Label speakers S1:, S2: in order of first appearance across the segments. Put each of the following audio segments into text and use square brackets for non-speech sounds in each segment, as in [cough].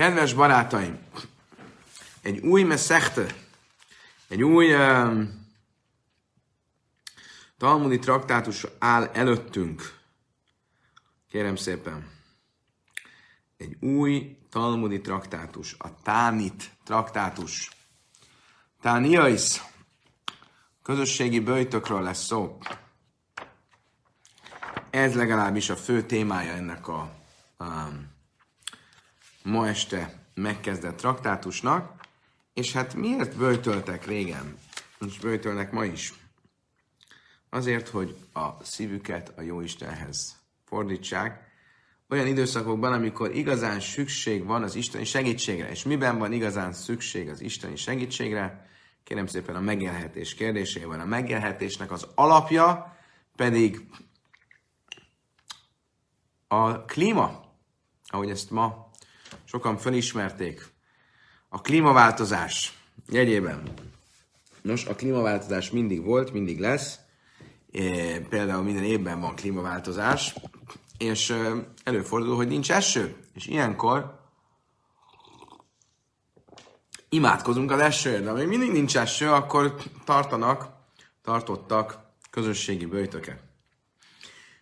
S1: Kedves barátaim, egy új meszechte, egy új um, talmudi traktátus áll előttünk. Kérem szépen. Egy új talmudi traktátus, a Tánit traktátus. Tániais, közösségi bőjtökről lesz szó. Ez legalábbis a fő témája ennek a um, ma este megkezdett traktátusnak, és hát miért böjtöltek régen, és böjtölnek ma is? Azért, hogy a szívüket a Jóistenhez fordítsák, olyan időszakokban, amikor igazán szükség van az isteni segítségre. És miben van igazán szükség az isteni segítségre? Kérem szépen a megélhetés kérdésében. A megélhetésnek az alapja pedig a klíma, ahogy ezt ma sokan felismerték a klímaváltozás jegyében. Nos, a klímaváltozás mindig volt, mindig lesz. Például minden évben van klímaváltozás, és előfordul, hogy nincs eső. És ilyenkor imádkozunk az esőért, de még mindig nincs eső, akkor tartanak, tartottak közösségi bőjtöket.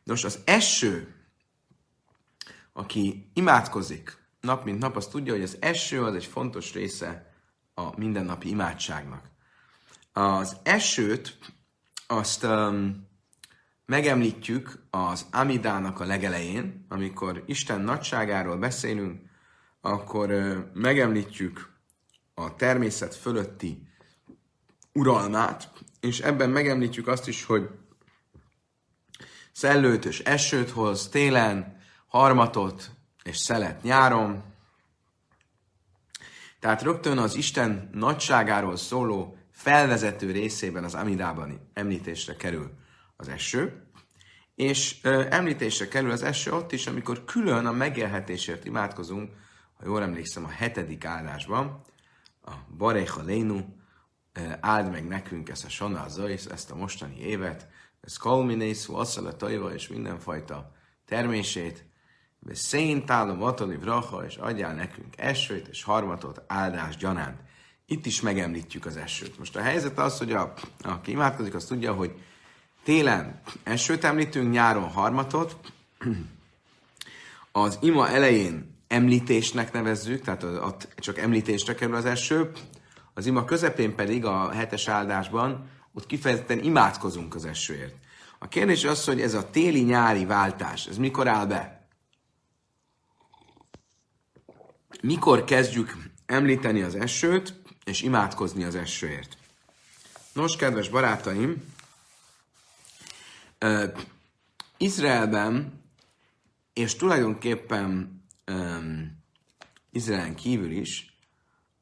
S1: Nos, az eső, aki imádkozik, nap mint nap, azt tudja, hogy az eső az egy fontos része a mindennapi imádságnak. Az esőt azt um, megemlítjük az Amidának a legelején, amikor Isten nagyságáról beszélünk, akkor uh, megemlítjük a természet fölötti uralmát, és ebben megemlítjük azt is, hogy szellőt és esőt hoz télen, harmatot és szelet nyáron. Tehát rögtön az Isten nagyságáról szóló felvezető részében az Amidában említésre kerül az eső, és ö, említésre kerül az eső ott is, amikor külön a megélhetésért imádkozunk, ha jól emlékszem, a hetedik áldásban, a Barecha Lénu, áld meg nekünk ezt a Sana ezt a mostani évet, ez Kalminészú, Asszala Tajva és mindenfajta termését, Széntálom atali vraha, és adjál nekünk esőt és harmatot áldás gyanánt. Itt is megemlítjük az esőt. Most a helyzet az, hogy a, aki imádkozik, az tudja, hogy télen esőt említünk, nyáron harmatot, az ima elején említésnek nevezzük, tehát ott csak említésre kerül az eső, az ima közepén pedig a hetes áldásban ott kifejezetten imádkozunk az esőért. A kérdés az, hogy ez a téli-nyári váltás, ez mikor áll be? Mikor kezdjük említeni az esőt, és imádkozni az esőért. Nos, kedves barátaim, uh, Izraelben, és tulajdonképpen um, Izraelen kívül is,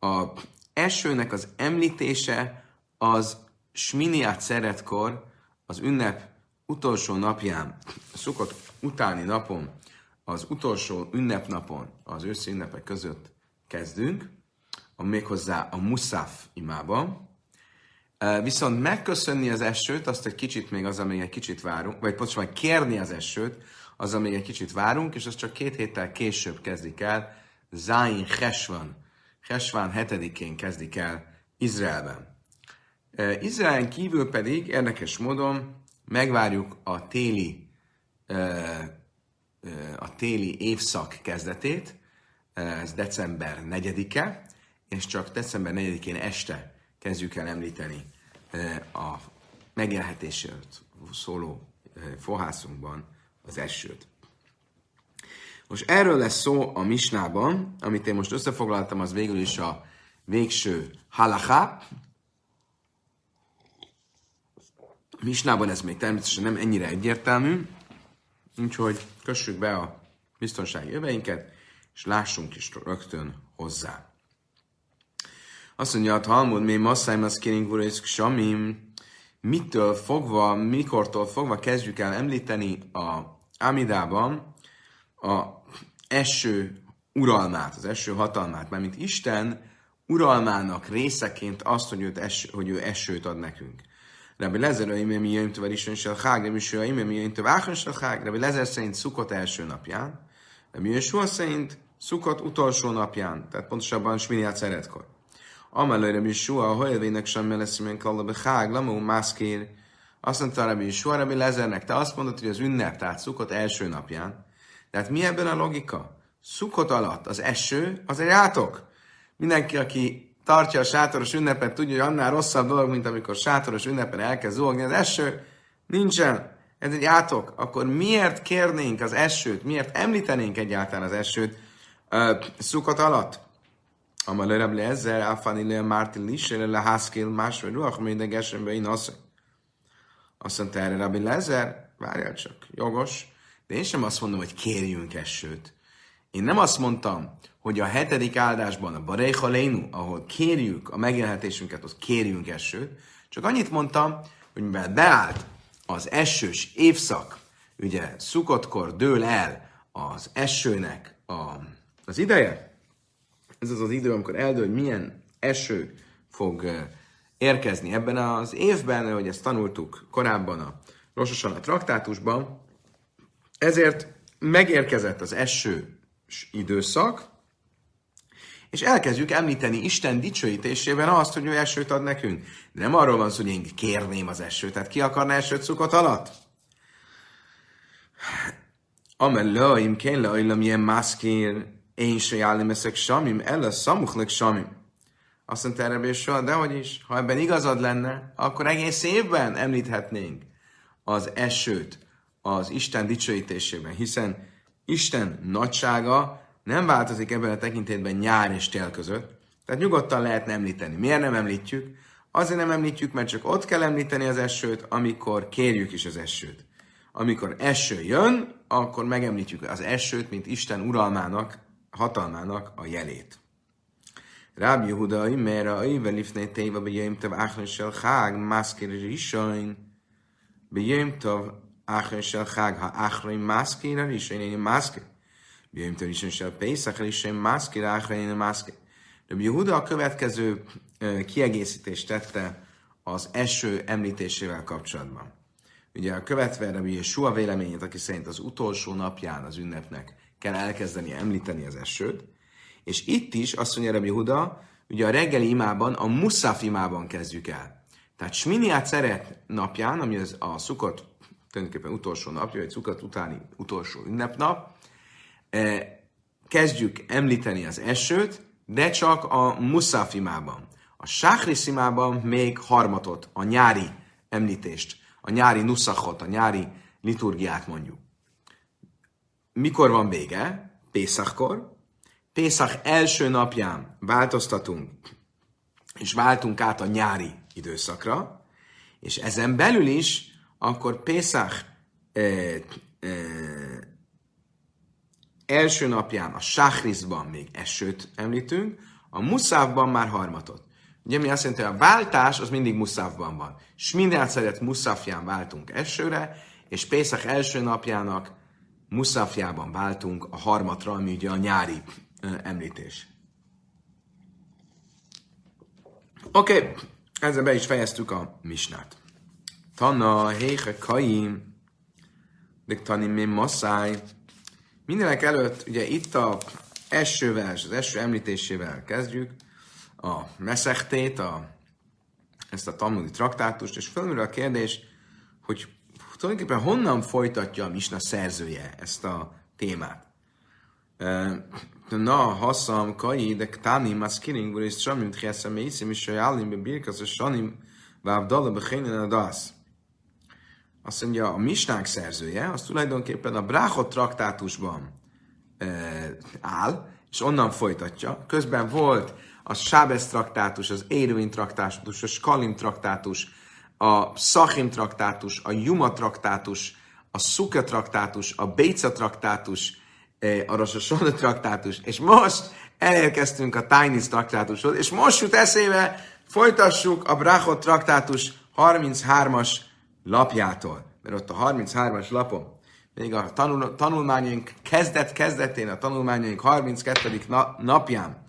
S1: a esőnek az említése az Sminiát szeretkor, az ünnep utolsó napján, a szukott utáni napon az utolsó ünnepnapon, az őszi ünnepek között kezdünk, a méghozzá a Musaf imában. Viszont megköszönni az esőt, azt egy kicsit még az, amíg egy kicsit várunk, vagy pontosan kérni az esőt, az, amíg egy kicsit várunk, és az csak két héttel később kezdik el, Zain Hesvan, Hesvan hetedikén kezdik el Izraelben. Izraelen kívül pedig érdekes módon megvárjuk a téli a téli évszak kezdetét, ez december 4-e, és csak december 4-én este kezdjük el említeni a megélhetésért szóló fohászunkban az esőt. Most erről lesz szó a misnában, amit én most összefoglaltam, az végül is a végső halaká. Misnában ez még természetesen nem ennyire egyértelmű, Úgyhogy kössük be a biztonsági öveinket, és lássunk is rögtön hozzá. Azt mondja, a Talmud, mi masszáim az kéring samim, mitől fogva, mikortól fogva kezdjük el említeni a Amidában a eső uralmát, az eső hatalmát, mert mint Isten uralmának részeként azt, hogy, őt hogy ő esőt ad nekünk. Rabbi Lezer, hogy mi jön tovább is se hág, Rabbi Shua, mi jön tovább áhon se hág, Rabbi Lezer szerint szukott első napján, Rabbi Yeshua szerint Szukott utolsó napján, tehát pontosabban Sminiát szeretkor. Amelőre mi Sua, a hajlvének sem lesz, mint kallabe hág, lamó mászkér. Azt mondta Rabbi Sua, Rabbi Lezernek, te azt mondod, hogy az ünnep, tehát szukott első napján. Tehát mi ebben a logika? Szukott alatt az eső, az egy átok. Mindenki, aki tartja a sátoros ünnepet, tudja, hogy annál rosszabb dolog, mint amikor sátoros ünnepen elkezd zúgni az eső. Nincsen. Ez egy átok. Akkor miért kérnénk az esőt? Miért említenénk egyáltalán az esőt uh, szukott alatt? Amal Rabbi ezzel, Afani le Márti Lisere le Haskell másfél ruach, minden gesembe én azt azt mondta erre Rabbi Lezer, várjál csak, jogos, de én sem azt mondom, hogy kérjünk esőt. Én nem azt mondtam, hogy a hetedik áldásban, a Barecha Lénu, ahol kérjük a megélhetésünket, ott kérjünk esőt, csak annyit mondtam, hogy mivel beállt az esős évszak, ugye szukottkor dől el az esőnek a, az ideje, ez az az idő, amikor eldől, hogy milyen eső fog érkezni. Ebben az évben, hogy ezt tanultuk korábban a Rososan a traktátusban, ezért megérkezett az eső időszak, és elkezdjük említeni Isten dicsőítésében azt, hogy ő esőt ad nekünk. De nem arról van szó, hogy én kérném az esőt. Tehát ki akarna esőt szukott alatt? Amellőim kén leajlam ilyen mászkér, én se jállim eszek samim, a szamuchlik samim. Azt mondta erre soha, de hogy is, ha ebben igazad lenne, akkor egész évben említhetnénk az esőt az Isten dicsőítésében, hiszen Isten nagysága nem változik ebben a tekintetben nyár és tél között, tehát nyugodtan lehetne említeni. Miért nem említjük? Azért nem említjük, mert csak ott kell említeni az esőt, amikor kérjük is az esőt. Amikor eső jön, akkor megemlítjük az esőt, mint Isten uralmának, hatalmának a jelét. Rabbi Yehuda imera aive lifnei teiva bejém tav achron shel chag maskir rishoin bejém tav shel chag ha achron maskir rishoin én Rabbi Yehuda a következő kiegészítést tette az eső említésével kapcsolatban. Ugye a követve Rabbi Yeshua véleményét, aki szerint az utolsó napján az ünnepnek kell elkezdeni említeni az esőt, és itt is azt mondja Rabbi Huda, ugye a reggeli imában, a Musaf imában kezdjük el. Tehát Sminiát szeret napján, ami az a szukott, tulajdonképpen utolsó napja, vagy szukott utáni utolsó ünnepnap, kezdjük említeni az esőt, de csak a Musaf imában. A Sáhris imában még harmatot, a nyári említést, a nyári nuszachot, a nyári liturgiát mondjuk. Mikor van vége? Pészakkor, Pészak első napján változtatunk, és váltunk át a nyári időszakra, és ezen belül is, akkor Pészak e, e, első napján a Sáhrizban még esőt említünk, a Muszávban már harmatot. Ugye mi azt jelenti, hogy a váltás az mindig Muszávban van. És minden szeret Muszafján váltunk esőre, és Pészak első napjának Muszafjában váltunk a harmatra, ami ugye a nyári említés. Oké, okay. ezzel be is fejeztük a misnát. Tanna, héhe, kaim, tani mi masszáj. Mindenek előtt, ugye itt a esővel, az eső említésével kezdjük, a meszechtét, a, ezt a tanulni traktátust, és felmerül a kérdés, hogy tulajdonképpen honnan folytatja a misna szerzője ezt a témát. Na, haszam, kai, de ktani, maskiring, hvor is tramim, tchiasa meisim, is sajálim, be birkas, és sanim, vávdala, bechénen a dasz. Azt mondja, a misnák szerzője, az tulajdonképpen a Bráchot traktátusban e, áll, és onnan folytatja. Közben volt a Sábesz traktátus, az Érvin traktátus, a Skalim traktátus, a Szachim traktátus, a Juma traktátus, a Szuka traktátus, a Béca traktátus, a Rosh traktátus, és most elérkeztünk a Tainis traktátushoz, és most jut eszébe, folytassuk a Brachot traktátus 33-as lapjától. Mert ott a 33-as lapon, még a tanul, tanulmányaink kezdet-kezdetén, a tanulmányaink 32. Na, napján,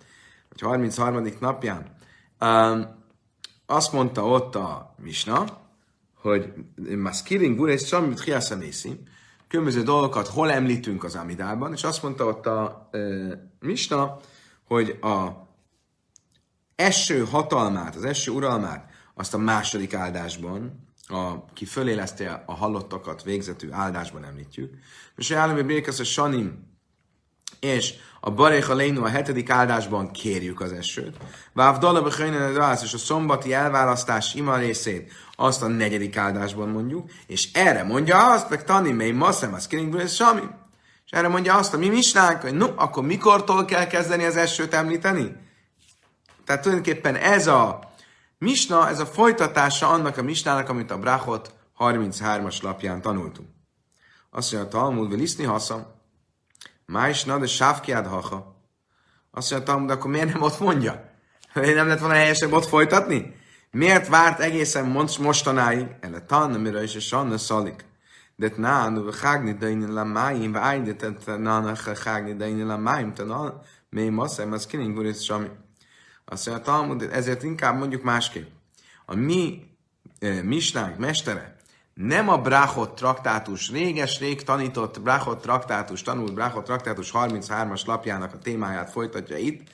S1: vagy 33. napján, um, azt mondta ott a Misna, hogy Maskirin Burész Samit Hiaszanészim, különböző dolgokat hol említünk az Amidában, és azt mondta ott a, misna, hogy a eső hatalmát, az eső uralmát, azt a második áldásban, a, ki föléleszte a hallottakat végzetű áldásban említjük. És állami békesz a Sanim és a Baréha Lénu a hetedik áldásban kérjük az esőt. Váv Dalabe Hajnene és a szombati elválasztás ima részét azt a negyedik áldásban mondjuk, és erre mondja azt, meg Tani mely Masszem, az Kiringből, és Sami. És erre mondja azt a mi misnánk, hogy no, akkor mikortól kell kezdeni az esőt említeni? Tehát tulajdonképpen ez a misna, ez a folytatása annak a misnának, amit a Brachot 33-as lapján tanultunk. Azt mondja, a Talmud, Veliszni haszam, Májsna, de sávkiád haha. Azt mondja, Talmud, akkor miért nem ott mondja? Hogy nem lett volna helyesebb ott folytatni? Miért várt egészen mostanáig? Ele tan, amire is a sanna szalik. De nán, u hágni daini la máim, vagy ájdetet nán, hágni daini la máim, te mély masszám, az kining guris sami. Azt mondja, Talmud, ezért inkább mondjuk másképp. A mi e, misnánk mestere nem a Brachot traktátus, réges-rég tanított Brachot traktátus, tanult Brachot traktátus 33-as lapjának a témáját folytatja itt,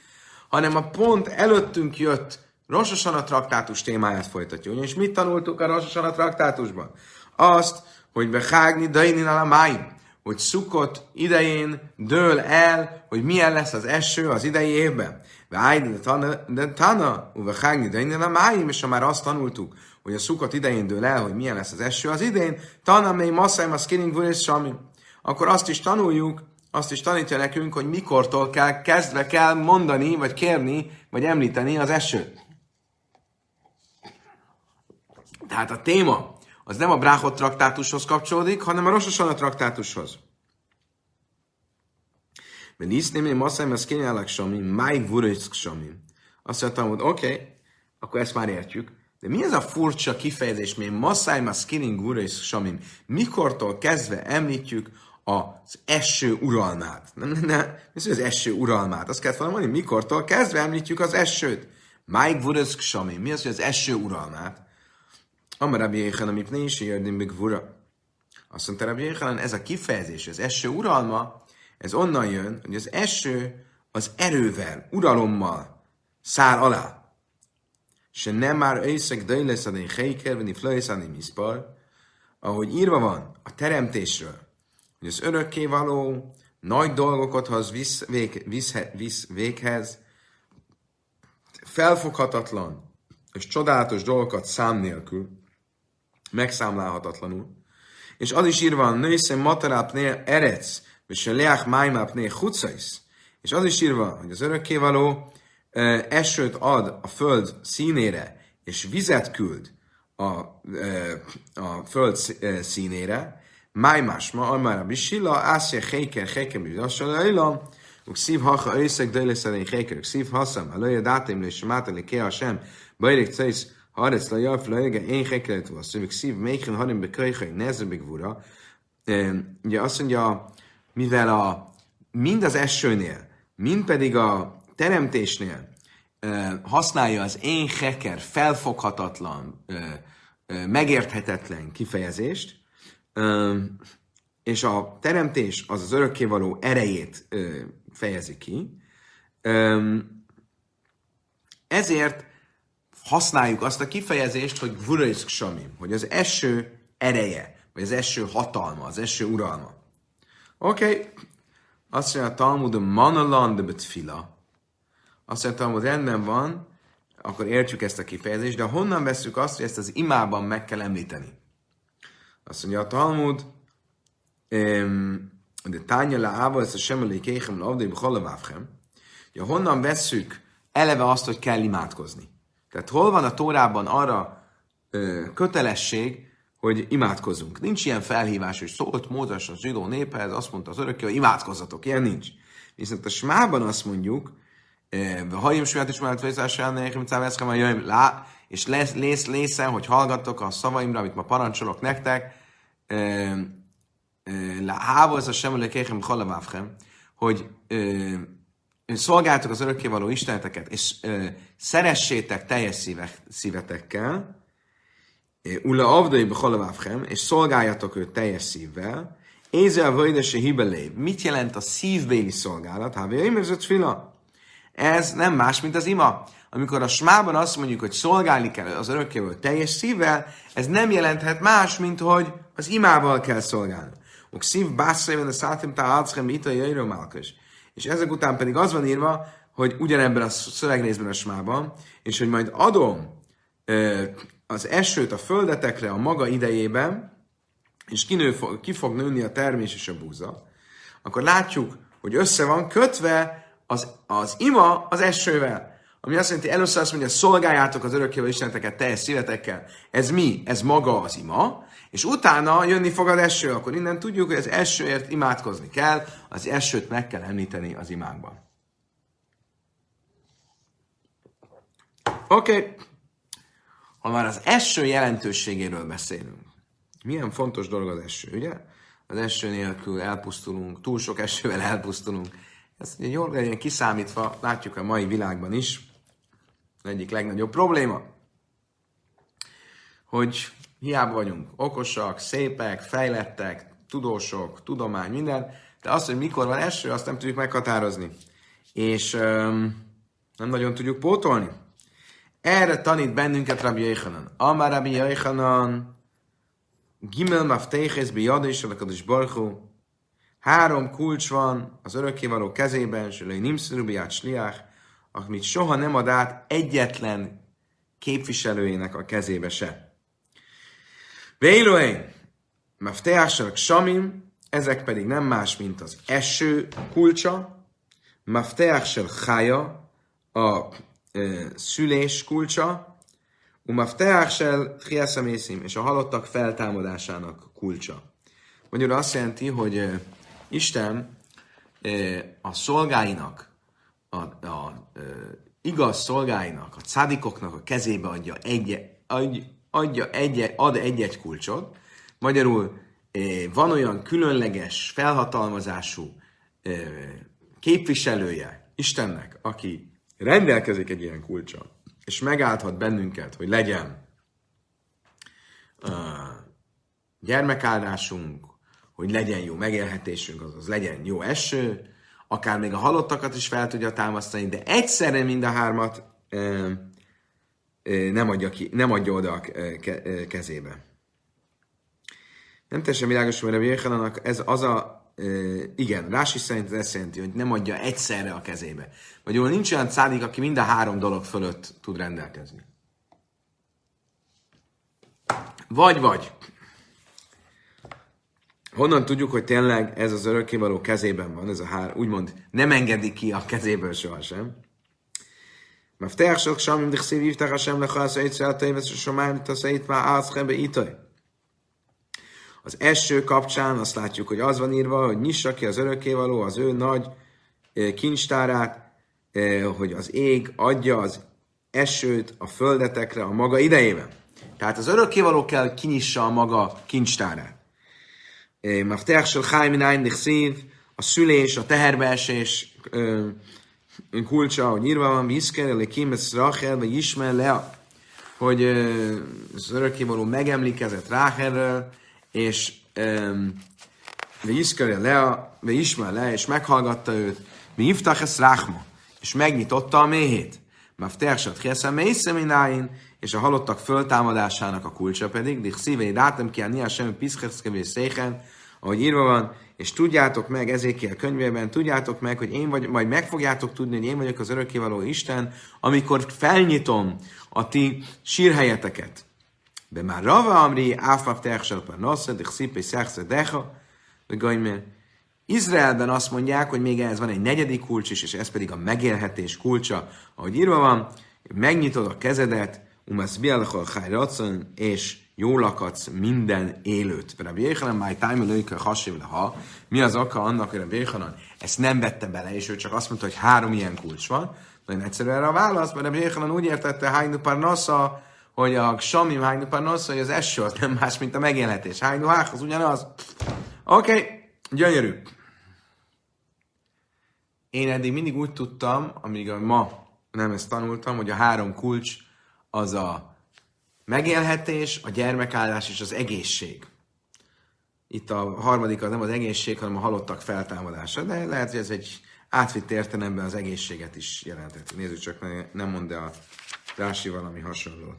S1: hanem a pont előttünk jött Rososan a traktátus témáját folytatja. És mit tanultuk a Rososan a traktátusban? Azt, hogy behágni dainin a máim, hogy szukott idején dől el, hogy milyen lesz az eső az idei évben. De tana, uvehágni dainin a máim, és ha már azt tanultuk, hogy a szukott idején dől el, hogy milyen lesz az eső az idén, tana mely masszáim a skinning és sami. Akkor azt is tanuljuk, azt is tanítja nekünk, hogy mikortól kell, kezdve kell mondani, vagy kérni, vagy említeni az esőt. Tehát a téma az nem a Bráhot traktátushoz kapcsolódik, hanem a Rososana traktátushoz. Mert isznémi masszáim az kényelek sami, máj vuriszk sami. Azt mondtam, hogy oké, okay, akkor ezt már értjük. De mi ez a furcsa kifejezés, mi masszáim a skinning vuriszk sami? Mikortól kezdve említjük az eső uralmát? Nem, nem, nem, mi az eső uralmát? Azt kellett volna mondani, mikortól kezdve említjük az esőt? Máj vuriszk sami. Mi az, hogy az eső uralmát? Amar Rabbi Jéhanan, mipne is érdim begvura. Azt mondta Rabbi ez a kifejezés, az eső uralma, ez onnan jön, hogy az eső az erővel, uralommal száll alá. Se nem már éjszak dajleszadén heiker, vagy flajszadén miszpar, ahogy írva van a teremtésről, hogy az örökkévaló nagy dolgokat hoz visz, vég, visz, visz véghez, felfoghatatlan és csodálatos dolgokat szám nélkül, megszámlálhatatlanul. És az is írva, nőszem matarapné erec, és a leach májmápné hucais. És az is írva, hogy az örökkévaló esőt ad a föld színére, és vizet küld a, a föld színére, májmásma, amár a bisilla, ászja héker, héker, mi lassan lejla, szív hacha őszeg, dőlészelén héker, szív haszam, a löje dátim, és mátali ke a sem, bajrik cejsz, Haaretz la jaf la ege én hekelet volt. Szóval szív méken harim beköjhely mivel a, mind az esőnél, mind pedig a teremtésnél használja az én heker felfoghatatlan, megérthetetlen kifejezést, és a teremtés az az örökkévaló erejét fejezi ki, ezért használjuk azt a kifejezést, hogy vuraiszk samim, hogy az eső ereje, vagy az eső hatalma, az eső uralma. Oké, okay. azt mondja a Talmud, manalan de betfila. Azt mondja a Talmud, rendben van, akkor értjük ezt a kifejezést, de honnan veszük azt, hogy ezt az imában meg kell említeni? Azt mondja a Talmud, de tánya le áva, ezt a semmelé kéhem le avdai bchalavávhem. Honnan veszük eleve azt, hogy kell imádkozni? Tehát hol van a Tórában arra ö, kötelesség, hogy imádkozunk. Nincs ilyen felhívás, hogy szólt Mózes a zsidó néphez, azt mondta az örökké, hogy imádkozzatok. Ilyen nincs. Viszont a smában azt mondjuk, ha jön saját is mellett fejezásán, lá, és lesz, lész, lészen, hogy hallgattok a szavaimra, amit ma parancsolok nektek, hávol ez a sem, hogy szolgáltok az örökkévaló isteneteket, és ö, szeressétek teljes szívetekkel, Ulla avdai behalavávhem, és szolgáljatok őt teljes szívvel, Ézel vöjdese hibelé. Mit jelent a szívbéli szolgálat? Hávé ez fila. Ez nem más, mint az ima. Amikor a smában azt mondjuk, hogy szolgálni kell az örökkévaló teljes szívvel, ez nem jelenthet más, mint hogy az imával kell szolgálni. Ok szív bászaivan a szátim tá álchem ita És ezek után pedig az van írva, hogy ugyanebben a szövegrészben a smában, és hogy majd adom az esőt a földetekre a maga idejében, és kinő, ki fog nőni a termés és a búza, akkor látjuk, hogy össze van kötve az, az ima az esővel. Ami azt jelenti, először azt mondja, szolgáljátok az örökkévaló isteneteket teljes szívetekkel. Ez mi? Ez maga az ima. És utána jönni fog az eső, akkor innen tudjuk, hogy az esőért imádkozni kell, az esőt meg kell említeni az imánkban. Oké. Okay. Ha már az eső jelentőségéről beszélünk, milyen fontos dolog az eső, ugye? Az eső nélkül elpusztulunk, túl sok esővel elpusztulunk. Ez jól legyen kiszámítva, látjuk a mai világban is, egyik legnagyobb probléma, hogy hiába vagyunk okosak, szépek, fejlettek, tudósok, tudomány, minden, de azt, hogy mikor van eső, azt nem tudjuk meghatározni. És um, nem nagyon tudjuk pótolni. Erre tanít bennünket Rabbi Yechanan. Amar Rabbi Yechanan, Gimel Mafteches Biyad és a Barchu. Három kulcs van az örökkévaló kezében, Sölei Nimszrubiát Sliach, amit soha nem ad át egyetlen képviselőjének a kezébe se. Vélően, Mafteásak Samim, ezek pedig nem más, mint az eső kulcsa, Mafteásel Chája, a szülés kulcsa, Umafteásel Chiaszamészim, és a halottak feltámadásának kulcsa. Magyarul azt jelenti, hogy Isten a szolgáinak a, a, igaz szolgáinak, a cádikoknak a kezébe adja egy, adja egy, ad egy-egy kulcsot, magyarul van olyan különleges, felhatalmazású képviselője Istennek, aki rendelkezik egy ilyen kulcsa, és megállhat bennünket, hogy legyen gyermekáldásunk, hogy legyen jó megélhetésünk, azaz legyen jó eső, akár még a halottakat is fel tudja támasztani, de egyszerre mind a hármat ö, nem, adja ki, nem adja oda a ke, kezébe. Nem teljesen világos, hogy Jéhanának ez az a, igen, Rási szerint ez jelenti, hogy nem adja egyszerre a kezébe. Magyarul nincs olyan szádik, aki mind a három dolog fölött tud rendelkezni. Vagy, vagy. Honnan tudjuk, hogy tényleg ez az örökkévaló kezében van, ez a hár, úgymond nem engedi ki a kezéből sohasem. Mafteach sok samim dichsziv yivtach Hashem lechasz egyszer a tévesz a somáim taszait már átszkebe itaj. Az eső kapcsán azt látjuk, hogy az van írva, hogy nyissa ki az örökkévaló az ő nagy kincstárát, hogy az ég adja az esőt a földetekre a maga idejében. Tehát az örökkévaló kell kinyissa a maga kincstárát. Mafteach shel Chaim Minayin Dichsziv, a szülés, a teherbeesés kulcsa, hogy írva van, Viszker, Lekimes Rachel, vagy Ismer Lea, hogy az örökkévaló megemlékezett Ráhelről, és Viszker Lea, vagy Ismer Lea, és meghallgatta őt, mi hívtak ezt Ráhma, és megnyitotta a méhét. Shel Chesem Meisem és a halottak föltámadásának a kulcsa pedig, de szívei rátem ki a Nia Sem Piszkeszkevő Széchen, ahogy írva van, és tudjátok meg ezékiel könyvében, tudjátok meg, hogy én vagy, majd meg fogjátok tudni, hogy én vagyok az örökkévaló Isten, amikor felnyitom a ti sírhelyeteket. De már Rava Amri, Áfap Tersel Parnasza, de Xipé Szexre Decha, Izraelben azt mondják, hogy még ez van egy negyedik kulcs is, és ez pedig a megélhetés kulcsa, ahogy írva van, megnyitod a kezedet, umasz bialachol racon, és jól lakadsz minden élőt. Rabbi Jéhanan, máj tájma lőjkö hasév ha. Mi az oka annak, hogy Rabbi Jéhanan ezt nem vette bele, és ő csak azt mondta, hogy három ilyen kulcs van. Nagyon egyszerű erre a válasz, mert Rabbi Jéhanan úgy értette Hájnu Parnassa, hogy a Samim Hájnu Parnassa, hogy az eső az nem más, mint a megélhetés. Hájnu Hách az ugyanaz. Oké, okay. gyönyörű. Én eddig mindig úgy tudtam, amíg ma nem ezt tanultam, hogy a három kulcs az a megélhetés, a gyermekállás és az egészség. itt a harmadik az nem az egészség, hanem a halottak feltámadása, de lehet, hogy ez egy átvitt értelemben az egészséget is jelenteti. Nézzük csak, ne, nem mond a Rási valami hasonló.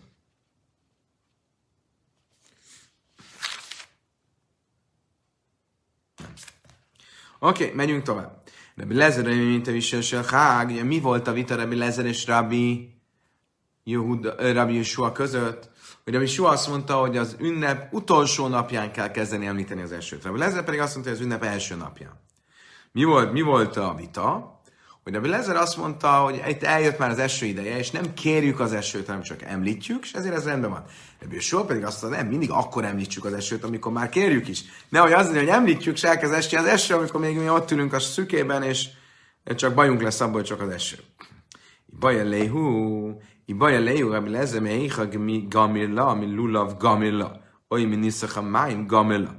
S1: Oké, okay, megyünk tovább. Rabbi Lezer, mint a hág, mi volt a vita Rabbi Lezer és Rabbi, Yehuda, Rabbi Yeshua között? Hogy Rabbi Yeshua azt mondta, hogy az ünnep utolsó napján kell kezdeni említeni az esőt. Rabbi Lezer pedig azt mondta, hogy az ünnep első napján. Mi volt, mi volt a vita? Hogy Rabbi Lezer azt mondta, hogy itt eljött már az eső ideje, és nem kérjük az esőt, hanem csak említjük, és ezért ez rendben van. Soha pedig azt mondta, nem, mindig akkor említsük az esőt, amikor már kérjük is. Nehogy az, hogy említjük, se elkezd esni az eső, amikor még mi ott ülünk a szükében, és csak bajunk lesz abból, csak az eső. Baja lehu, baja lehu, Lezer, meicha gamirla, mi lulav gamirla, oly mi niszacha máim gamirla.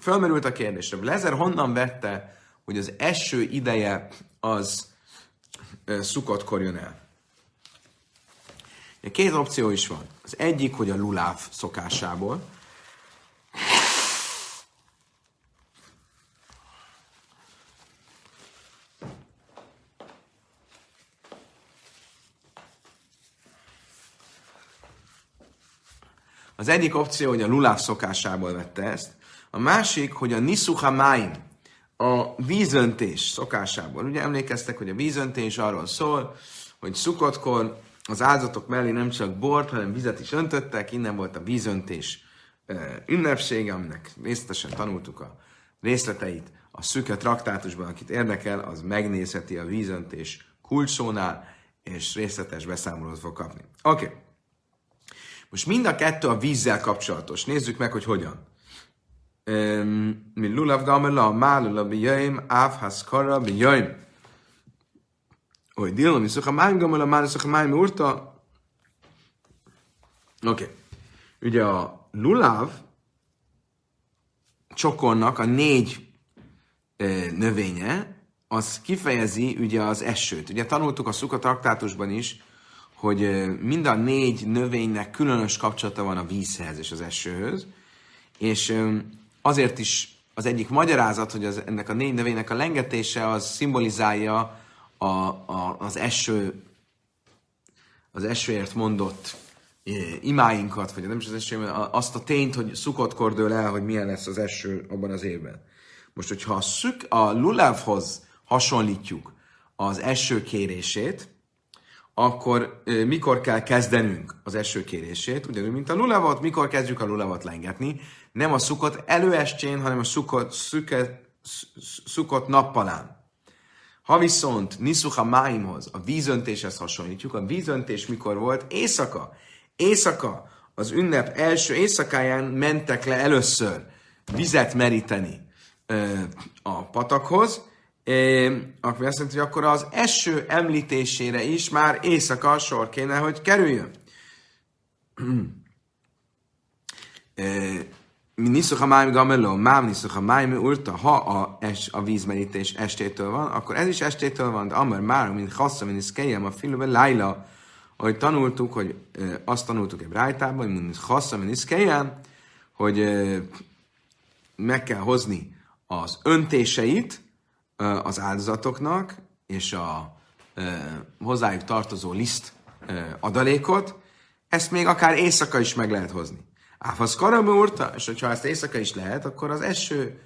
S1: Fölmerült a kérdés, Lezer honnan vette, hogy az eső ideje az szukotkor jön el. Két opció is van. Az egyik, hogy a luláv szokásából. Az egyik opció, hogy a luláv szokásából vette ezt. A másik, hogy a nisuha máim, a vízöntés szokásából. Ugye emlékeztek, hogy a vízöntés arról szól, hogy szukotkor az áldozatok mellé nem csak bort, hanem vizet is öntöttek, innen volt a vízöntés ünnepsége, aminek részletesen tanultuk a részleteit a szüke traktátusban, akit érdekel, az megnézheti a vízöntés kulcsónál, és részletes beszámolót fog kapni. Oké. Okay. Most mind a kettő a vízzel kapcsolatos. Nézzük meg, hogy hogyan. Mi lulav gamela, málula bijaim, ávhaszkara bijaim. Hogy délom, mi szucha máim gamala, már szucha máim urta. Oké. Okay. Ugye a lulav csokornak a négy e, növénye, az kifejezi ugye az esőt. Ugye tanultuk a szuka traktátusban is, hogy mind a négy növénynek különös kapcsolata van a vízhez és az esőhöz, és azért is az egyik magyarázat, hogy az, ennek a négy növénynek a lengetése az szimbolizálja a, a, az eső, az esőért mondott imáinkat, vagy nem is az eső, azt a tényt, hogy szukott dől el, hogy milyen lesz az eső abban az évben. Most, hogyha a, szük, a lulávhoz hasonlítjuk az eső kérését, akkor e, mikor kell kezdenünk az eső kérését, ugyanúgy, mint a lulavat, mikor kezdjük a lulavat lengetni, nem a szukott előestjén, hanem a szukott, szüke, szukott nappalán. Ha viszont Niszuha Máimhoz, a vízöntéshez hasonlítjuk, a vízöntés mikor volt? Éjszaka. Éjszaka, az ünnep első éjszakáján mentek le először vizet meríteni a patakhoz, akkor azt jelenti, hogy akkor az eső említésére is már éjszaka sor kéne, hogy kerüljön. [clears throat] Niszucha májmi gameló, mám niszucha májmi urta, ha a, es, a vízmerítés estétől van, akkor ez is estétől van, de amar már, mint hassa, mint iszkejem a filmbe, lájla, ahogy tanultuk, hogy azt tanultuk egy rájtában, hogy mint hassa, mint iszkejem, hogy meg kell hozni az öntéseit az áldozatoknak, és a hozzájuk tartozó liszt adalékot, ezt még akár éjszaka is meg lehet hozni. Áfasz karamurta, és hogyha ezt éjszaka is lehet, akkor az eső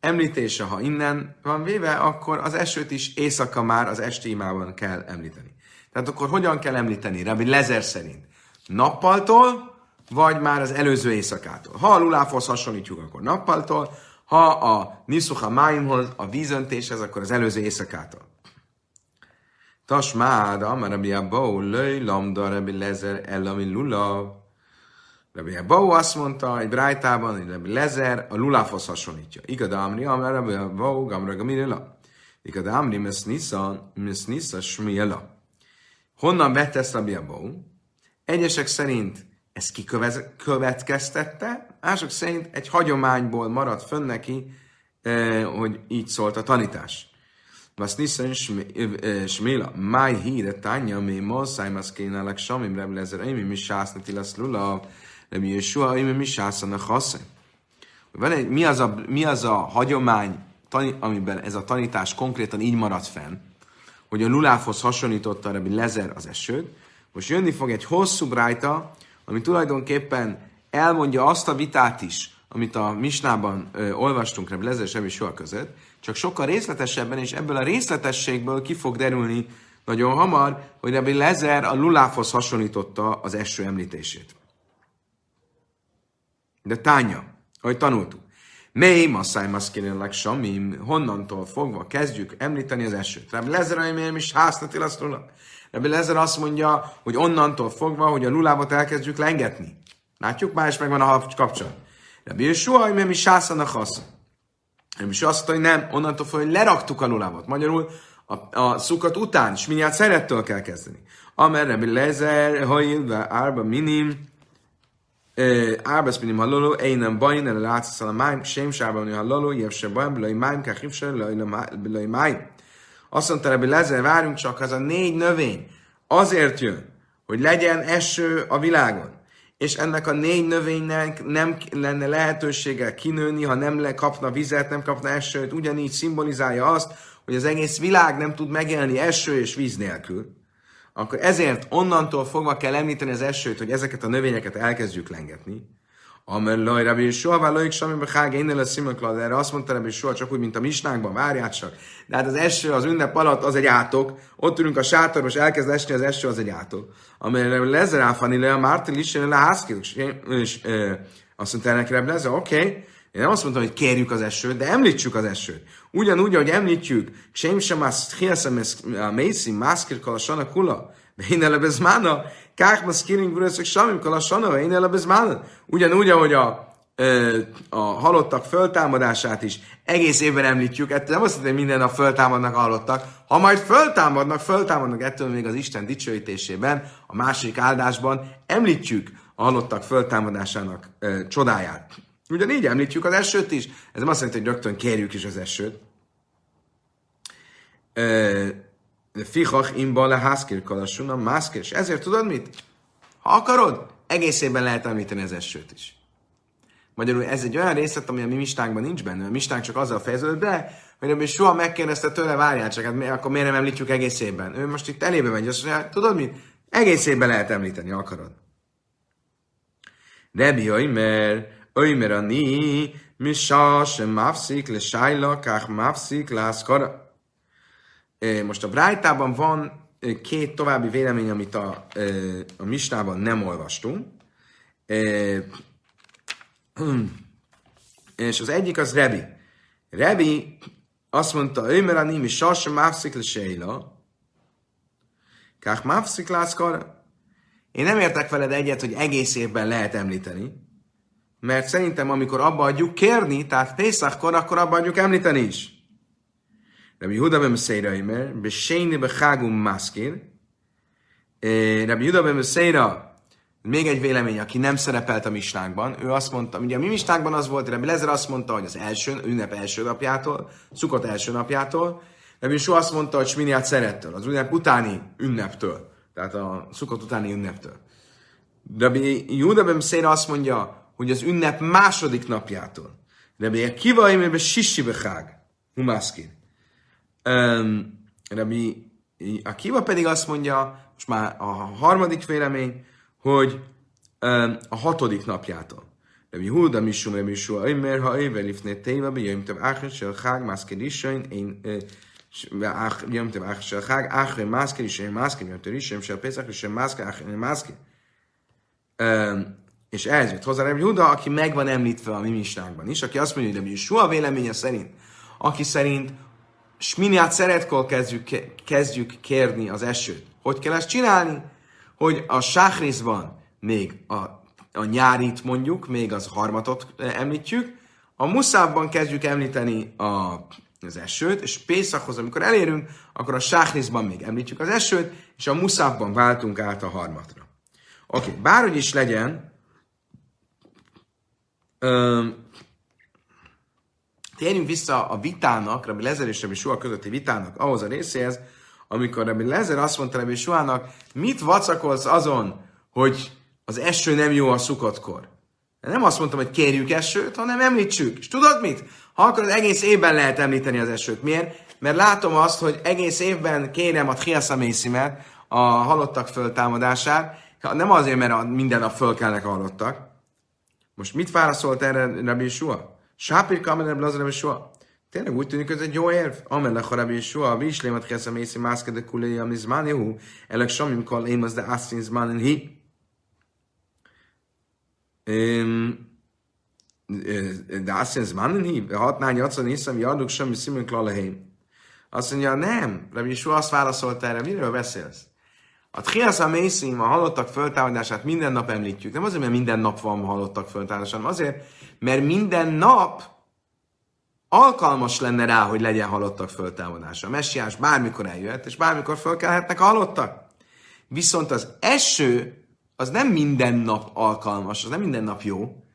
S1: említése, ha innen van véve, akkor az esőt is éjszaka már az esti imában kell említeni. Tehát akkor hogyan kell említeni? Rabbi Lezer szerint. Nappaltól, vagy már az előző éjszakától. Ha a luláfhoz hasonlítjuk, akkor nappaltól, ha a niszuha máimhoz, a vízöntéshez, akkor az előző éjszakától. Tasmád, amar Rabbi Abba, löj, lamda, Rabbi Lezer, ellami lulav. Rabbi Bau azt mondta egy brájtában, hogy Rabbi Lezer a luláfhoz hasonlítja. Igad Amri, amely Rabbi Bau, Gamra Gamirela. Igad Amri, Mesnisa, Mesnisa, Smiela. Honnan vette ezt Rabbi Bau? Egyesek szerint ezt kikövetkeztette, mások szerint egy hagyományból maradt fönn neki, eh, hogy így szólt a tanítás. Was nissen Shmila, mai híre tanya, mi moszáj maszkénálak samim Rabbi Lezer, mi mi sász netilasz lulav, Rabbi Yeshua, mi mi sászan a haszem. van mi, az a, mi az a hagyomány, amiben ez a tanítás konkrétan így maradt fenn, hogy a luláfhoz hasonlította Rabbi Lezer az esőt, most jönni fog egy hosszú brájta, ami tulajdonképpen elmondja azt a vitát is, amit a Misnában ö, olvastunk Rabbi Lezer és Soha között, csak sokkal részletesebben, és ebből a részletességből ki fog derülni nagyon hamar, hogy Rabbi Lezer a luláfhoz hasonlította az eső említését. De tánya, ahogy tanultuk. Mely masszáj maszkirinlek samim, honnantól fogva kezdjük említeni az esőt. Rabbi Lezer, miért is háztatil azt róla? Lezer azt mondja, hogy onnantól fogva, hogy a lulábot elkezdjük lengetni. Látjuk, már is megvan a kapcsolat. Rabbi Yeshua, miért is sászanak hasz. Nem is azt mondta, hogy nem, onnantól fogva, hogy leraktuk a lulábot. Magyarul a, a szukat után, és mindjárt szerettől kell kezdeni. Amer Rabbi Lezer, hajil, árba minim, Árbesz minim halloló, énem bajn, el látsz a májm, sem sárban halloló, jev se bajn, bilai májm, káhív se, bilai májm. Azt mondta Rabbi Lezer, várjunk csak, az a négy növény azért jön, hogy legyen eső a világon, és ennek a négy növénynek nem lenne lehetősége kinőni, ha nem le kapna vizet, nem kapna esőt, ugyanígy szimbolizálja azt, hogy az egész világ nem tud megélni eső és víz nélkül akkor ezért onnantól fogva kell említeni az esőt, hogy ezeket a növényeket elkezdjük lengetni. Amer laj, Rabbi soha vállalik semmibe hág, én lesz szimöklad, erre azt mondta Rabbi soha, csak úgy, mint a misnákban, várját csak. De hát az eső az ünnep alatt az egy átok, ott ülünk a sátorban, és elkezd esni az eső, az egy átok. Amelyre lezeráfani le a Márti is le házkiluk, és azt mondta ennek Rabbi oké, okay, én nem azt mondtam, hogy kérjük az esőt, de említsük az esőt. Ugyanúgy, ahogy említjük, sem sem az hiaszem a mészi, mászkir kalasana kula, én ele bezmána, kák maszkiring vöröszök samim kalasana, én ele bezmána. Ugyanúgy, ahogy a, a halottak föltámadását is egész évben említjük, ettől nem azt mondom, hogy minden nap föltámadnak a halottak, ha majd föltámadnak, föltámadnak ettől még az Isten dicsőítésében, a másik áldásban említjük a halottak föltámadásának ö, csodáját. Ugyanígy említjük az esőt is. Ez azt jelenti, hogy rögtön kérjük is az esőt. Fichach imba le házkir kalasuna, mászkir. És ezért tudod mit? Ha akarod, egész évben lehet említeni az esőt is. Magyarul ez egy olyan részlet, ami a mi mistánkban nincs benne. A mistánk csak azzal fejeződik be, hogy ebből soha megkérdezte tőle, várjál csak, hát akkor miért nem említjük egész évben? Ő most itt elébe megy, azt mondja, tudod mit? Egész évben lehet említeni, akarod. Rebi, mert Ömer ani, misá sem mafszik le sájla, kach mafszik lászkara. Most a Brájtában van két további vélemény, amit a, a Mistában nem olvastunk. [clears throat] És az egyik az Rebi. Rebi azt mondta, Ömer ani, misá sem mafszik le sájla, kach mafszik lászkara. Én nem értek veled egyet, hogy egész évben lehet említeni, mert szerintem, amikor abba adjuk kérni, tehát Pészachkor, akkor abba adjuk említeni is. Rabbi Huda ben Meseira Imer, Beséni Behágum Maszkir, Rabbi Huda ben Meseira, még egy vélemény, aki nem szerepelt a misnákban, ő azt mondta, ugye a mi misnákban az volt, Rabbi Lezer azt mondta, hogy az első, ünnep első napjától, szukott első napjától, Rabbi Su azt mondta, hogy Sminiát szerettől, az ünnep utáni ünneptől, tehát a szukott utáni ünneptől. Rabbi Juda ben azt mondja, hogy az ünnep második napjától. Rabbi Akiva imebe sisi behág, humászkid. Um, Rabbi Akiva pedig azt mondja, most már a harmadik vélemény, hogy um, a hatodik napjától. Rabbi Huda misum Rabbi Shua Imer, ha éve lifne téva, be jöjjön több áhre, se hág, mászked isajn, én jöjjön több áhre, se hág, áhre, mászked isajn, mászked, jöjjön több isajn, se pészak, se mászked, áhre, mászked és ehhez jött hozzá Rebbi Huda, aki meg van említve a mi misnákban is, aki azt mondja, hogy Rebbi Yeshua véleménye szerint, aki szerint Sminiát szeretkor kezdjük, kezdjük kérni az esőt. Hogy kell ezt csinálni? Hogy a sáhrizban még a, a nyárit mondjuk, még az harmatot említjük, a muszávban kezdjük említeni a, az esőt, és Pészakhoz, amikor elérünk, akkor a sáhrizban még említjük az esőt, és a muszávban váltunk át a harmatra. Oké, okay. bárhogy is legyen, térjünk vissza a vitának, Rabbi Lezer és Rabbi Suha közötti vitának ahhoz a részéhez, amikor Rabbi Lezer azt mondta Rabbi Suhának, mit vacakolsz azon, hogy az eső nem jó a szukottkor? Nem azt mondtam, hogy kérjük esőt, hanem említsük. És tudod mit? Ha akarod, egész évben lehet említeni az esőt. Miért? Mert látom azt, hogy egész évben kérem a Triaszamészimet, a halottak föltámadását, nem azért, mert minden nap föl kellnek a halottak. Most mit válaszolt erre Rabbi Yeshua? Sápir kamer Rabbi Yeshua. Tényleg úgy tűnik, hogy ez egy jó érv. Amelech a Rabbi Yeshua, a vislémet keszem észi mászkede kulé, ami zmánihu, elek samim kal én az de ászin zmánin hi. De ászin zmánin hi, hatnál nyatszan hiszem, jarduk semmi szimön klaleheim. Azt mondja, nem, Rabbi Yeshua azt válaszolt erre, miről beszélsz? A Tchiasz a a halottak föltámadását minden nap említjük. Nem azért, mert minden nap van halottak föltámadása, hanem azért, mert minden nap alkalmas lenne rá, hogy legyen halottak föltámadása. A messiás bármikor eljöhet, és bármikor fölkelhetnek a halottak. Viszont az eső az nem minden nap alkalmas, az nem minden nap jó.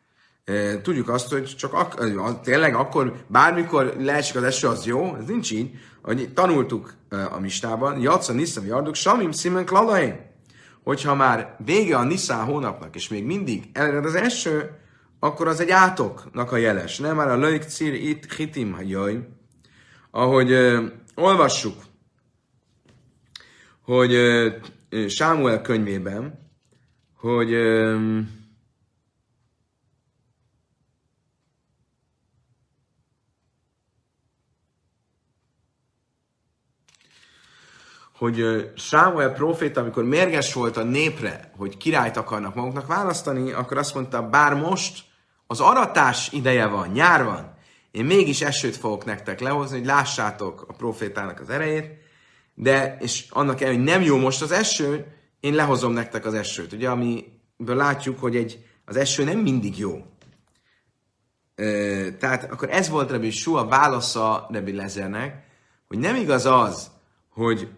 S1: Tudjuk azt, hogy csak ak- tényleg akkor bármikor leesik az eső, az jó, ez nincs így. Hogy tanultuk a mistában, Jaca Niszam Jarduk, Samim Simen Klalaim. Hogyha már vége a Niszán hónapnak, és még mindig elered az eső, akkor az egy átoknak a jeles. Nem már a löjk cír itt hitim jöjj. Ahogy ö, olvassuk, hogy ö, Sámuel könyvében, hogy ö, hogy Sámuel proféta, amikor mérges volt a népre, hogy királyt akarnak maguknak választani, akkor azt mondta, bár most az aratás ideje van, nyár van, én mégis esőt fogok nektek lehozni, hogy lássátok a profétának az erejét, de, és annak el, hogy nem jó most az eső, én lehozom nektek az esőt. Ugye, amiből látjuk, hogy egy, az eső nem mindig jó. E, tehát akkor ez volt Rebbi Sua válasza Rebbi Lezernek, hogy nem igaz az, hogy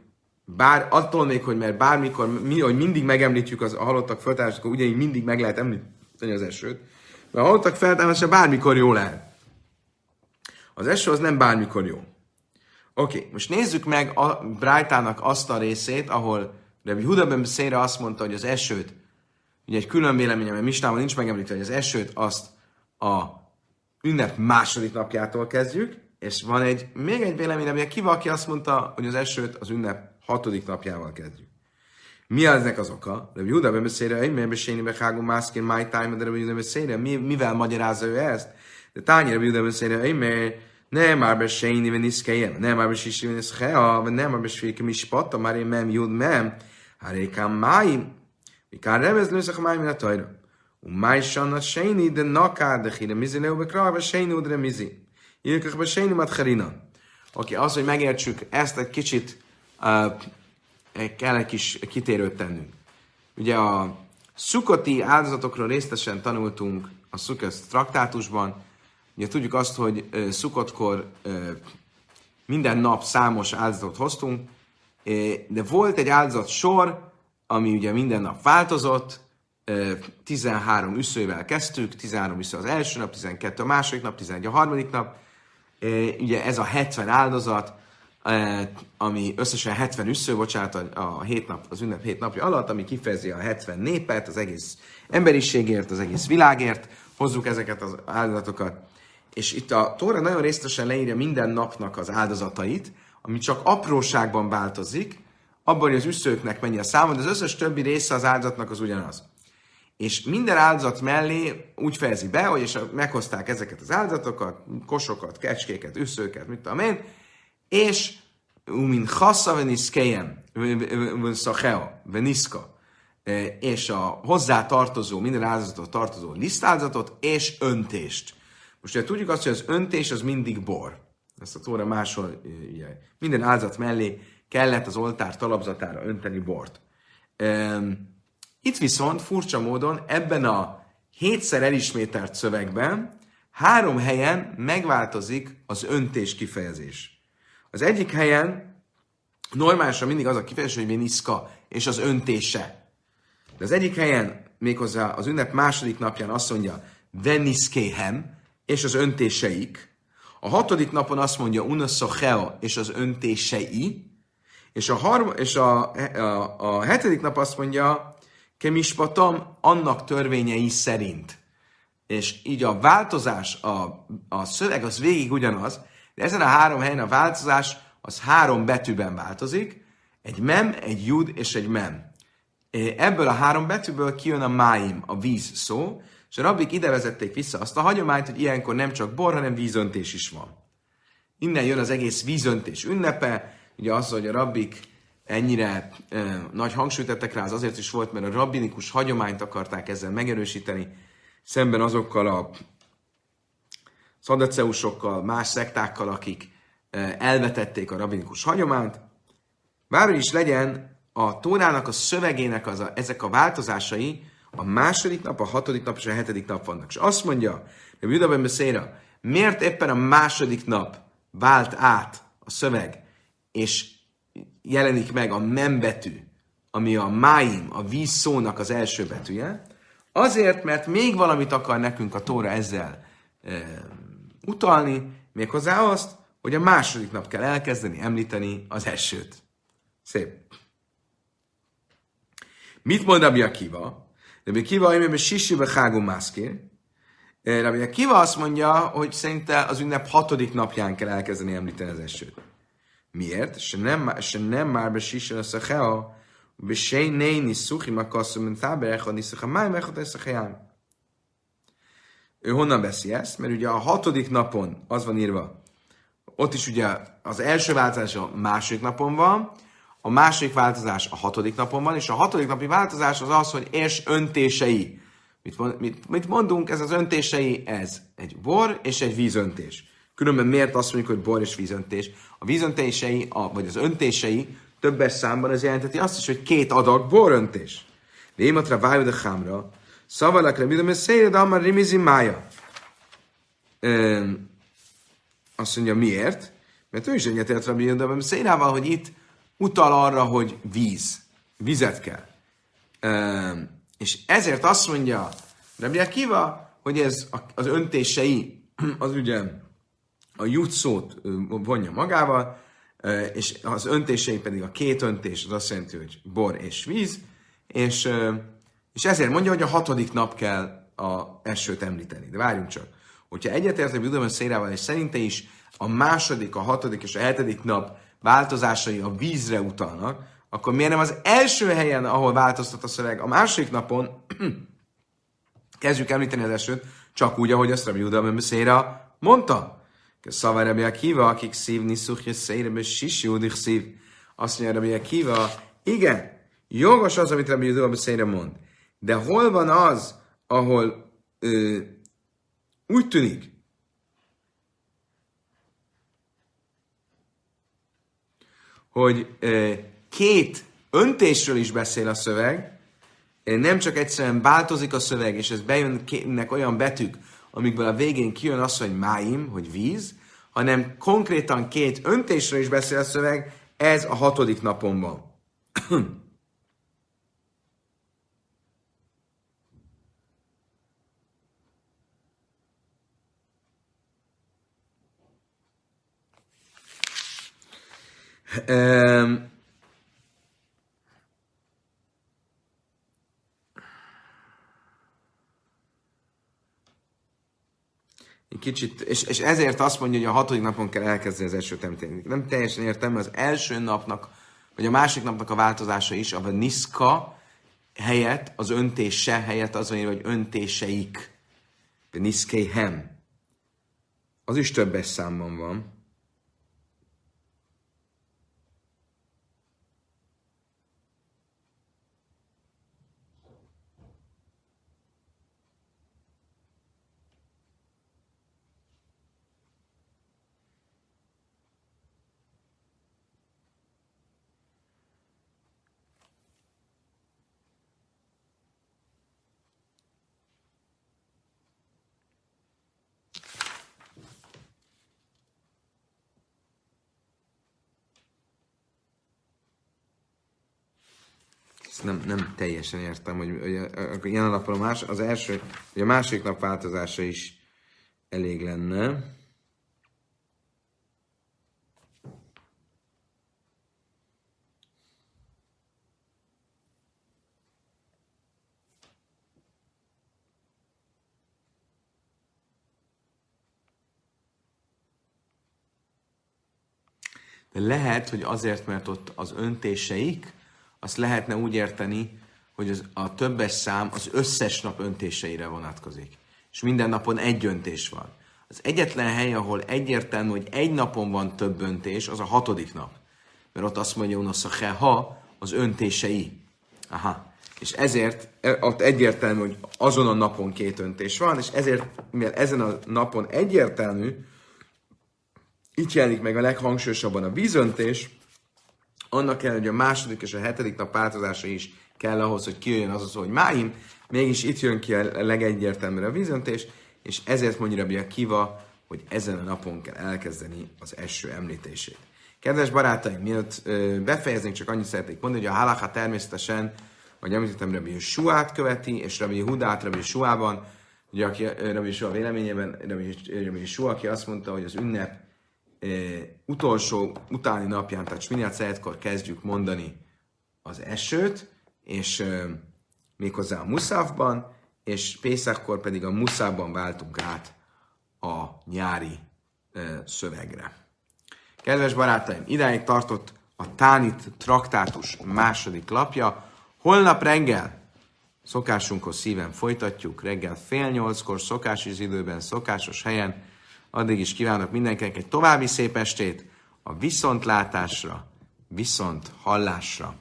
S1: bár attól még, hogy mert bármikor, mi, hogy mindig megemlítjük az, a halottak föltárását, akkor ugye mindig meg lehet említeni az esőt, mert a halottak feltámadása bármikor jó lehet. Az eső az nem bármikor jó. Oké, okay, most nézzük meg a Brájtának azt a részét, ahol Rabbi Huda Szére azt mondta, hogy az esőt, ugye egy külön vélemény, mert Mistában nincs megemlítve, hogy az esőt azt a ünnep második napjától kezdjük, és van egy, még egy vélemény, amire ki valaki azt mondta, hogy az esőt az ünnep hatodik napjával kezdjük. Mi az ennek az oka? Rabbi Júda beszélre, hogy miért beszélni behágó mászkén my time, de Júda beszélre, mivel magyarázza ő ezt? De tányira Júda beszélre, hogy miért nem már beszélni, vagy niszkeljem, nem már beszélni, vagy niszkelja, vagy nem már beszélni, mi spatta, már én nem jud, nem. Hárékán máim, mikán revez lőszak máim a tajra. Umáj sanna sejni, de nakád, de híre mizi, leóbe kráva, sejni, de mizi. Ilyenek a Seinumat Harina. Oké, okay, az, hogy megértsük, ezt egy kicsit uh, kell egy kis kitérőt tennünk. Ugye a szukati áldozatokról részletesen tanultunk a szukasz traktátusban. Ugye tudjuk azt, hogy uh, szukotkor uh, minden nap számos áldozatot hoztunk, de volt egy áldozat sor, ami ugye minden nap változott, 13 üszővel kezdtük, 13 üsző az első nap, 12 a második nap, 11 a harmadik nap, ugye ez a 70 áldozat, ami összesen 70 üssző, bocsánat, a, hét nap, az ünnep hét napja alatt, ami kifejezi a 70 népet, az egész emberiségért, az egész világért, hozzuk ezeket az áldozatokat. És itt a Tóra nagyon részletesen leírja minden napnak az áldozatait, ami csak apróságban változik, abban, hogy az üsszőknek mennyi a száma, de az összes többi része az áldozatnak az ugyanaz. És minden áldozat mellé úgy fejezi be, hogy és meghozták ezeket az áldozatokat, kosokat, kecskéket, üsszőket, mit tudom én, és umin chassa veniszkejem, szacheo, veniszka, e, és a hozzá tartozó, minden áldozatot tartozó lisztáldozatot, és öntést. Most ugye tudjuk azt, hogy az öntés az mindig bor. Ezt a tóra máshol, ugye, minden áldozat mellé kellett az oltár talapzatára önteni bort. Itt viszont furcsa módon ebben a hétszer elismételt szövegben három helyen megváltozik az öntés kifejezés. Az egyik helyen normálisan mindig az a kifejezés, hogy veniszka, és az öntése. De az egyik helyen, méghozzá az ünnep második napján azt mondja, veniszkéhem, és az öntéseik. A hatodik napon azt mondja, unaszocheo, és az öntései. És a, harm, és a, a, a hetedik nap azt mondja, kemispatam, annak törvényei szerint. és így a változás, a, a szöveg az végig ugyanaz, de ezen a három helyen a változás az három betűben változik, egy mem, egy jud és egy mem. Ebből a három betűből kijön a máim, a víz szó, és a rabbik ide vezették vissza azt a hagyományt, hogy ilyenkor nem csak bor, hanem vízöntés is van. Innen jön az egész vízöntés ünnepe, ugye az, hogy a rabbik ennyire e, nagy hangsúlyt tettek rá, az azért is volt, mert a rabbinikus hagyományt akarták ezzel megerősíteni, szemben azokkal a szadaceusokkal, más szektákkal, akik e, elvetették a rabbinikus hagyományt. Bármi is legyen, a Tórának a szövegének az a, ezek a változásai a második nap, a hatodik nap és a hetedik nap vannak. És azt mondja, hogy Judaben beszélre, miért éppen a második nap vált át a szöveg, és jelenik meg a membetű, ami a máim, a víz szónak az első betűje, azért, mert még valamit akar nekünk a Tóra ezzel e, utalni, méghozzá azt, hogy a második nap kell elkezdeni említeni az elsőt. Szép. Mit mond Rabbi Akiva? Rabbi Akiva, hogy sisibe hágum mászkér. Rabbi Akiva azt mondja, hogy szerinte az ünnep hatodik napján kell elkezdeni említeni az esőt. Miért? Se nem, már be sisel a szachea, be se né niszuchim a kasszum, mint táber echad niszach a máj echad eszacheján. Ő honnan veszi ezt? Mert ugye a hatodik napon az van írva, ott is ugye az első változás a második napon van, a második változás a hatodik napon van, és a hatodik napi változás az az, hogy és öntései. Mit, mit, mit mondunk? Ez az öntései, ez egy bor és egy vízöntés. Különben miért azt mondjuk, hogy bor és vízöntés? A vízöntései, a, vagy az öntései többes számban ez jelenteti azt is, hogy két adag boröntés. Vématra vájú de hámra, szavalakra, mi a szél, de amar rimizi mája. Azt mondja, miért? Mert ő is egyetért Rabbi Yehuda Szénával, hogy itt utal arra, hogy víz, vizet kell. És ezért azt mondja Rabbi Akiva, hogy ez az öntései, az ugye a jut szót vonja magával, és az öntései pedig a két öntés, az azt jelenti, hogy bor és víz, és, és ezért mondja, hogy a hatodik nap kell a esőt említeni. De várjunk csak. Hogyha egyetért a Judomön Szérával, és szerinte is a második, a hatodik és a hetedik nap változásai a vízre utalnak, akkor miért nem az első helyen, ahol változtat a szöveg, a második napon [clears throat] kezdjük említeni az esőt, csak úgy, ahogy azt Rabbi Juda Széra mondta. Szavar Rabbi Akiva, akik szívni szuchja széjrebe sisi udich szív. Azt mondja Rabbi Akiva, igen, jogos az, amit Rabbi Juda Széra mond. De hol van az, ahol ö, úgy tűnik, hogy két öntésről is beszél a szöveg, nem csak egyszerűen változik a szöveg, és ez bejönnek olyan betűk, amikből a végén kijön az, hogy máim, hogy víz, hanem konkrétan két öntésről is beszél a szöveg, ez a hatodik napon van. Um, kicsit, és, és ezért azt mondja, hogy a hatodik napon kell elkezdeni az első temteni. Nem teljesen értem, az első napnak, vagy a másik napnak a változása is, a niszka helyett, az öntése helyett az van hogy öntéseik. Niszkéhem. Az is többes számban van. nem, nem teljesen értem, hogy, hogy ilyen alapon más, az első, hogy a másik nap változása is elég lenne. De lehet, hogy azért, mert ott az öntéseik, azt lehetne úgy érteni, hogy az, a többes szám az összes nap öntéseire vonatkozik. És minden napon egy öntés van. Az egyetlen hely, ahol egyértelmű, hogy egy napon van több öntés, az a hatodik nap. Mert ott azt mondja Unosza ha az öntései. Aha. És ezért e, ott egyértelmű, hogy azon a napon két öntés van, és ezért, mivel ezen a napon egyértelmű, itt jelenik meg a leghangsúlyosabban a vízöntés, annak kell, hogy a második és a hetedik nap változása is kell ahhoz, hogy kijöjjön az az, hogy máim, mégis itt jön ki a legegyértelműbb a vízöntés, és ezért mondja Rabbi Akiva, hogy ezen a napon kell elkezdeni az eső említését. Kedves barátaim, mielőtt befejeznénk, csak annyit szeretnék mondani, hogy a halaká természetesen, vagy említettem, Rabbi Suát követi, és Rabbi Hudát Rabbi Suában, ugye aki Rabbi Sua véleményében, Rabbi, Rabbi Sua, aki azt mondta, hogy az ünnep utolsó, utáni napján, tehát Sminiát Szeretkor kezdjük mondani az esőt, és e, méghozzá a Muszávban, és Pészakkor pedig a Muszában váltunk át a nyári e, szövegre. Kedves barátaim, idáig tartott a Tánit traktátus második lapja. Holnap reggel szokásunkhoz szíven folytatjuk, reggel fél nyolckor, szokásos időben, szokásos helyen. Addig is kívánok mindenkinek egy további szép estét, a viszontlátásra, viszont hallásra.